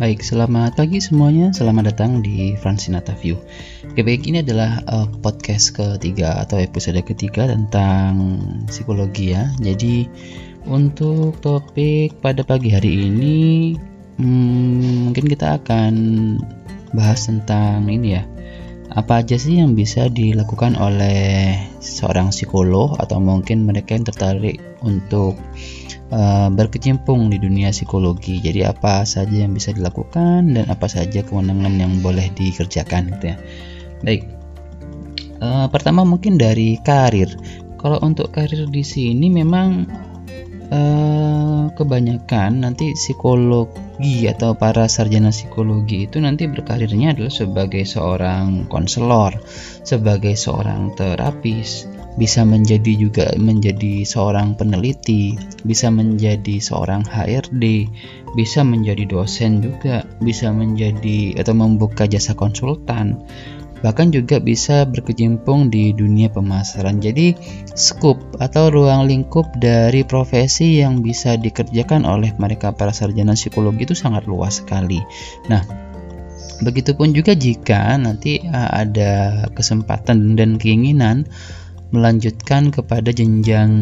Baik, selamat pagi semuanya. Selamat datang di Francinata View. Oke, baik ini adalah uh, podcast ketiga atau episode ketiga tentang psikologi ya. Jadi untuk topik pada pagi hari ini hmm, mungkin kita akan bahas tentang ini ya. Apa aja sih yang bisa dilakukan oleh seorang psikolog atau mungkin mereka yang tertarik untuk uh, berkecimpung di dunia psikologi. Jadi apa saja yang bisa dilakukan dan apa saja kewenangan yang boleh dikerjakan gitu ya. Baik. Uh, pertama mungkin dari karir. Kalau untuk karir di sini memang uh, kebanyakan nanti psikologi atau para sarjana psikologi itu nanti berkarirnya adalah sebagai seorang konselor, sebagai seorang terapis, bisa menjadi juga menjadi seorang peneliti, bisa menjadi seorang HRD, bisa menjadi dosen juga, bisa menjadi atau membuka jasa konsultan, bahkan juga bisa berkecimpung di dunia pemasaran. Jadi, skup atau ruang lingkup dari profesi yang bisa dikerjakan oleh mereka para sarjana psikologi itu sangat luas sekali. Nah, Begitupun juga jika nanti uh, ada kesempatan dan keinginan melanjutkan kepada jenjang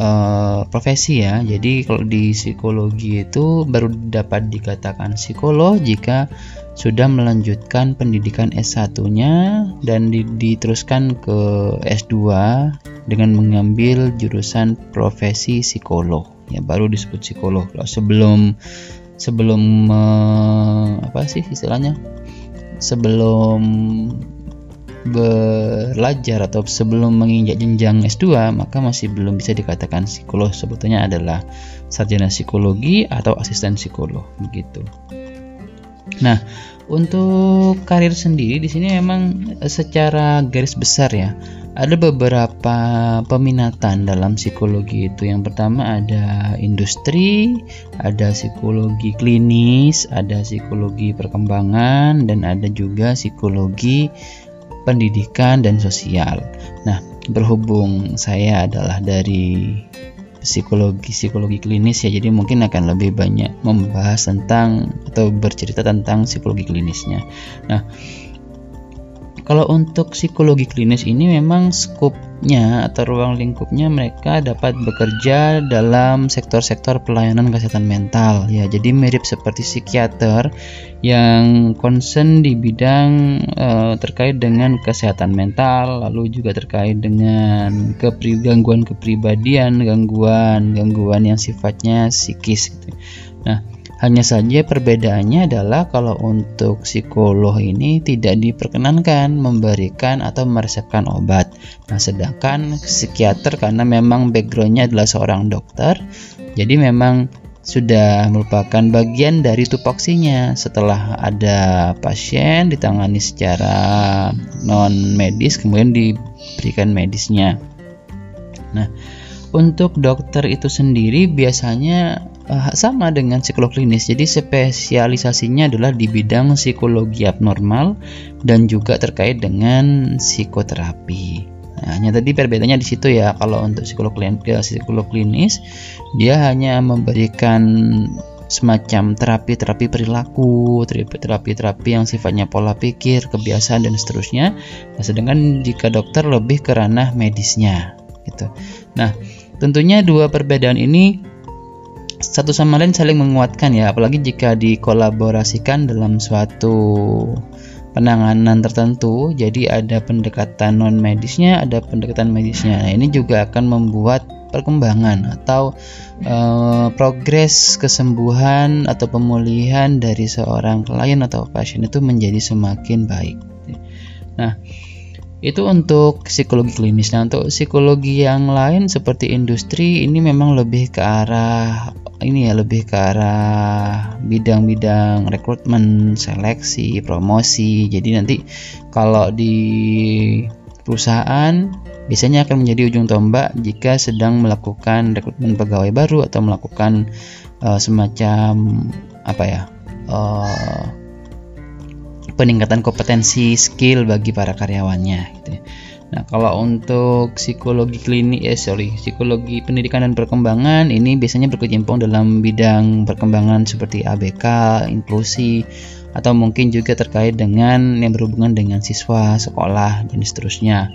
uh, profesi ya. Jadi kalau di psikologi itu baru dapat dikatakan psikolog jika sudah melanjutkan pendidikan S1-nya dan diteruskan ke S2 dengan mengambil jurusan profesi psikolog. Ya baru disebut psikolog. Kalau sebelum sebelum apa sih istilahnya? Sebelum belajar atau sebelum menginjak jenjang S2 maka masih belum bisa dikatakan psikolog sebetulnya adalah sarjana psikologi atau asisten psikolog begitu. Nah, untuk karir sendiri di sini memang secara garis besar ya ada beberapa peminatan dalam psikologi itu. Yang pertama ada industri, ada psikologi klinis, ada psikologi perkembangan dan ada juga psikologi pendidikan dan sosial. Nah, berhubung saya adalah dari psikologi psikologi klinis ya, jadi mungkin akan lebih banyak membahas tentang atau bercerita tentang psikologi klinisnya. Nah, kalau untuk psikologi klinis ini memang skupnya atau ruang lingkupnya mereka dapat bekerja dalam sektor-sektor pelayanan kesehatan mental ya. Jadi mirip seperti psikiater yang concern di bidang uh, terkait dengan kesehatan mental, lalu juga terkait dengan kepri gangguan kepribadian, gangguan gangguan yang sifatnya psikis gitu. Nah, hanya saja perbedaannya adalah kalau untuk psikolog ini tidak diperkenankan memberikan atau meresepkan obat. Nah, sedangkan psikiater karena memang backgroundnya adalah seorang dokter, jadi memang sudah merupakan bagian dari tupoksinya setelah ada pasien ditangani secara non medis kemudian diberikan medisnya. Nah, untuk dokter itu sendiri biasanya uh, sama dengan psikolog klinis. Jadi spesialisasinya adalah di bidang psikologi abnormal dan juga terkait dengan psikoterapi. Nah, hanya tadi perbedaannya di situ ya. Kalau untuk psikolog klinis, psikolog klinis dia hanya memberikan semacam terapi-terapi perilaku, terapi-terapi yang sifatnya pola pikir, kebiasaan dan seterusnya. Nah, sedangkan jika dokter lebih ke ranah medisnya gitu. Nah, tentunya dua perbedaan ini satu sama lain saling menguatkan ya apalagi jika dikolaborasikan dalam suatu penanganan tertentu jadi ada pendekatan non medisnya ada pendekatan medisnya. Nah ini juga akan membuat perkembangan atau uh, progres kesembuhan atau pemulihan dari seorang klien atau pasien itu menjadi semakin baik. Nah itu untuk psikologi klinis. Nah, untuk psikologi yang lain seperti industri ini memang lebih ke arah ini ya lebih ke arah bidang-bidang rekrutmen, seleksi, promosi. Jadi nanti kalau di perusahaan biasanya akan menjadi ujung tombak jika sedang melakukan rekrutmen pegawai baru atau melakukan uh, semacam apa ya? Uh, peningkatan kompetensi skill bagi para karyawannya gitu. Ya. Nah, kalau untuk psikologi klinik, eh sorry, psikologi pendidikan dan perkembangan ini biasanya berkecimpung dalam bidang perkembangan seperti ABK, inklusi, atau mungkin juga terkait dengan yang berhubungan dengan siswa, sekolah, dan seterusnya.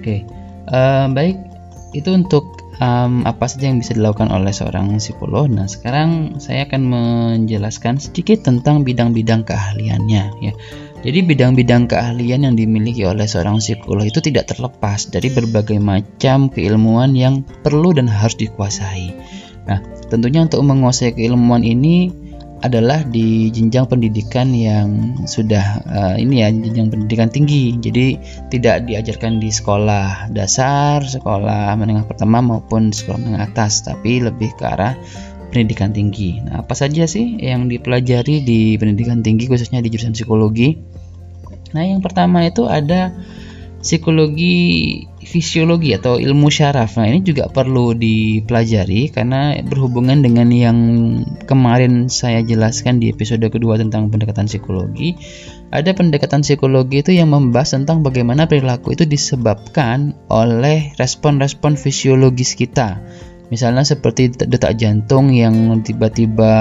Oke, uh, baik itu untuk um, apa saja yang bisa dilakukan oleh seorang psikolog. Nah, sekarang saya akan menjelaskan sedikit tentang bidang-bidang keahliannya, ya. Jadi bidang-bidang keahlian yang dimiliki oleh seorang psikolog itu tidak terlepas dari berbagai macam keilmuan yang perlu dan harus dikuasai. Nah, tentunya untuk menguasai keilmuan ini adalah di jenjang pendidikan yang sudah uh, ini ya jenjang pendidikan tinggi. Jadi tidak diajarkan di sekolah dasar, sekolah menengah pertama maupun sekolah menengah atas, tapi lebih ke arah pendidikan tinggi. Nah, apa saja sih yang dipelajari di pendidikan tinggi khususnya di jurusan psikologi? Nah, yang pertama itu ada psikologi fisiologi atau ilmu syaraf. Nah, ini juga perlu dipelajari karena berhubungan dengan yang kemarin saya jelaskan di episode kedua tentang pendekatan psikologi. Ada pendekatan psikologi itu yang membahas tentang bagaimana perilaku itu disebabkan oleh respon-respon fisiologis kita. Misalnya seperti detak jantung yang tiba-tiba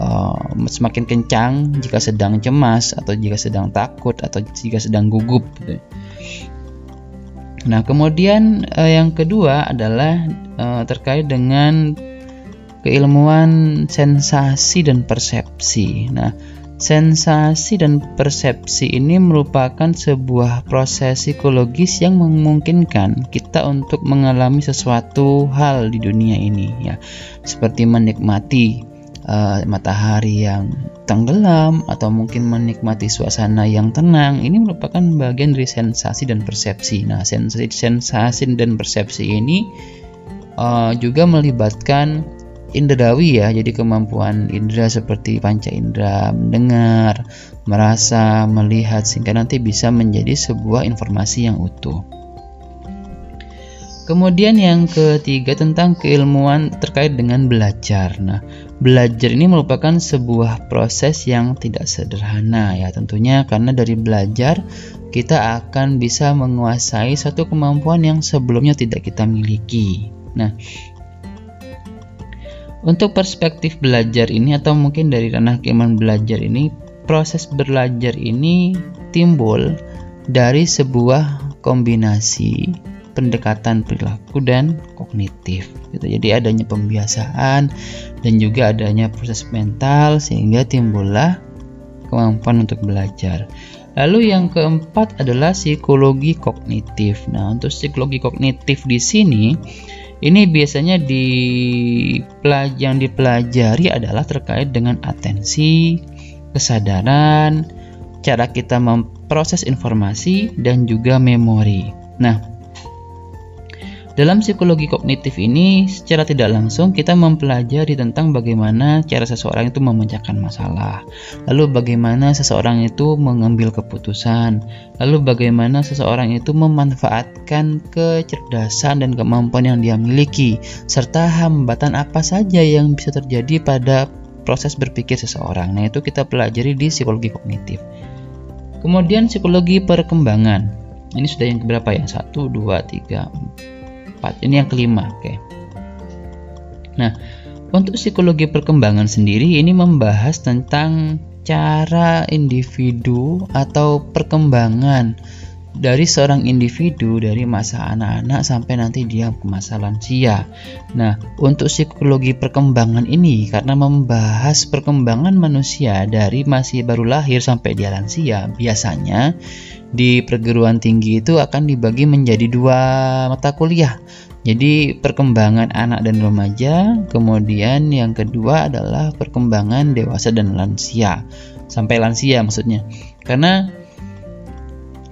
uh, semakin kencang jika sedang cemas atau jika sedang takut atau jika sedang gugup gitu. Nah, kemudian uh, yang kedua adalah uh, terkait dengan keilmuan sensasi dan persepsi. Nah, sensasi dan persepsi ini merupakan sebuah proses psikologis yang memungkinkan kita untuk mengalami sesuatu hal di dunia ini ya. Seperti menikmati uh, matahari yang tenggelam atau mungkin menikmati suasana yang tenang ini merupakan bagian dari sensasi dan persepsi. Nah, sensasi, sensasi dan persepsi ini uh, juga melibatkan indrawi ya, jadi kemampuan indera seperti panca indera mendengar, merasa, melihat sehingga nanti bisa menjadi sebuah informasi yang utuh. Kemudian yang ketiga tentang keilmuan terkait dengan belajar. Nah, belajar ini merupakan sebuah proses yang tidak sederhana ya tentunya karena dari belajar kita akan bisa menguasai satu kemampuan yang sebelumnya tidak kita miliki. Nah, untuk perspektif belajar ini atau mungkin dari ranah keilmuan belajar ini, proses belajar ini timbul dari sebuah kombinasi pendekatan perilaku dan kognitif gitu. Jadi adanya pembiasaan dan juga adanya proses mental sehingga timbullah kemampuan untuk belajar. Lalu yang keempat adalah psikologi kognitif. Nah, untuk psikologi kognitif di sini ini biasanya di yang dipelajari adalah terkait dengan atensi, kesadaran, cara kita memproses informasi dan juga memori. Nah, dalam psikologi kognitif ini, secara tidak langsung kita mempelajari tentang bagaimana cara seseorang itu memecahkan masalah, lalu bagaimana seseorang itu mengambil keputusan, lalu bagaimana seseorang itu memanfaatkan kecerdasan dan kemampuan yang dia miliki, serta hambatan apa saja yang bisa terjadi pada proses berpikir seseorang. Nah, itu kita pelajari di psikologi kognitif. Kemudian psikologi perkembangan. Ini sudah yang berapa ya? 1 2 3 4. Ini yang kelima, oke. Nah, untuk psikologi perkembangan sendiri ini membahas tentang cara individu atau perkembangan dari seorang individu dari masa anak-anak sampai nanti dia ke masa lansia. Nah, untuk psikologi perkembangan ini karena membahas perkembangan manusia dari masih baru lahir sampai dia lansia, biasanya di perguruan tinggi itu akan dibagi menjadi dua mata kuliah. Jadi perkembangan anak dan remaja, kemudian yang kedua adalah perkembangan dewasa dan lansia. Sampai lansia maksudnya. Karena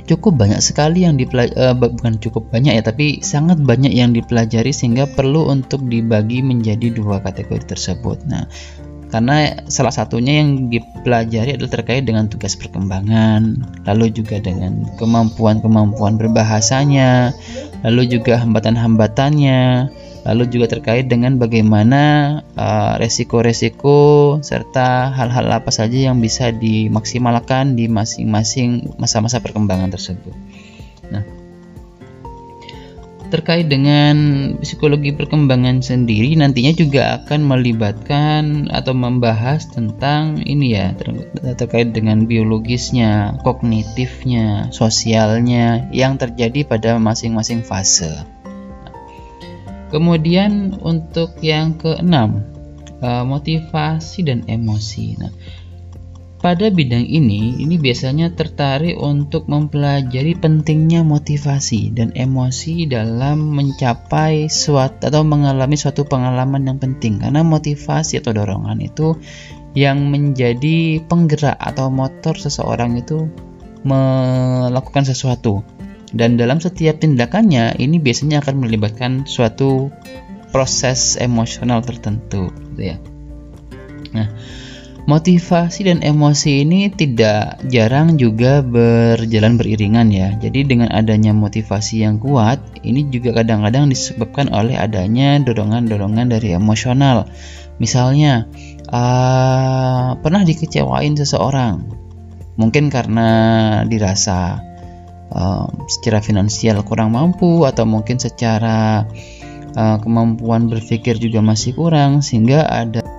cukup banyak sekali yang dipelajari uh, bukan cukup banyak ya, tapi sangat banyak yang dipelajari sehingga perlu untuk dibagi menjadi dua kategori tersebut. Nah, karena salah satunya yang dipelajari adalah terkait dengan tugas perkembangan, lalu juga dengan kemampuan-kemampuan berbahasanya, lalu juga hambatan-hambatannya, lalu juga terkait dengan bagaimana uh, resiko-resiko serta hal-hal apa saja yang bisa dimaksimalkan di masing-masing masa-masa perkembangan tersebut. terkait dengan psikologi perkembangan sendiri nantinya juga akan melibatkan atau membahas tentang ini ya ter terkait dengan biologisnya, kognitifnya, sosialnya yang terjadi pada masing-masing fase. Kemudian untuk yang keenam, eh, motivasi dan emosi. Nah, pada bidang ini, ini biasanya tertarik untuk mempelajari pentingnya motivasi dan emosi dalam mencapai suatu atau mengalami suatu pengalaman yang penting. Karena motivasi atau dorongan itu yang menjadi penggerak atau motor seseorang itu melakukan sesuatu. Dan dalam setiap tindakannya, ini biasanya akan melibatkan suatu proses emosional tertentu, gitu ya. Nah, Motivasi dan emosi ini tidak jarang juga berjalan beriringan ya. Jadi dengan adanya motivasi yang kuat, ini juga kadang-kadang disebabkan oleh adanya dorongan-dorongan dari emosional. Misalnya, uh, pernah dikecewain seseorang, mungkin karena dirasa uh, secara finansial kurang mampu atau mungkin secara uh, kemampuan berpikir juga masih kurang, sehingga ada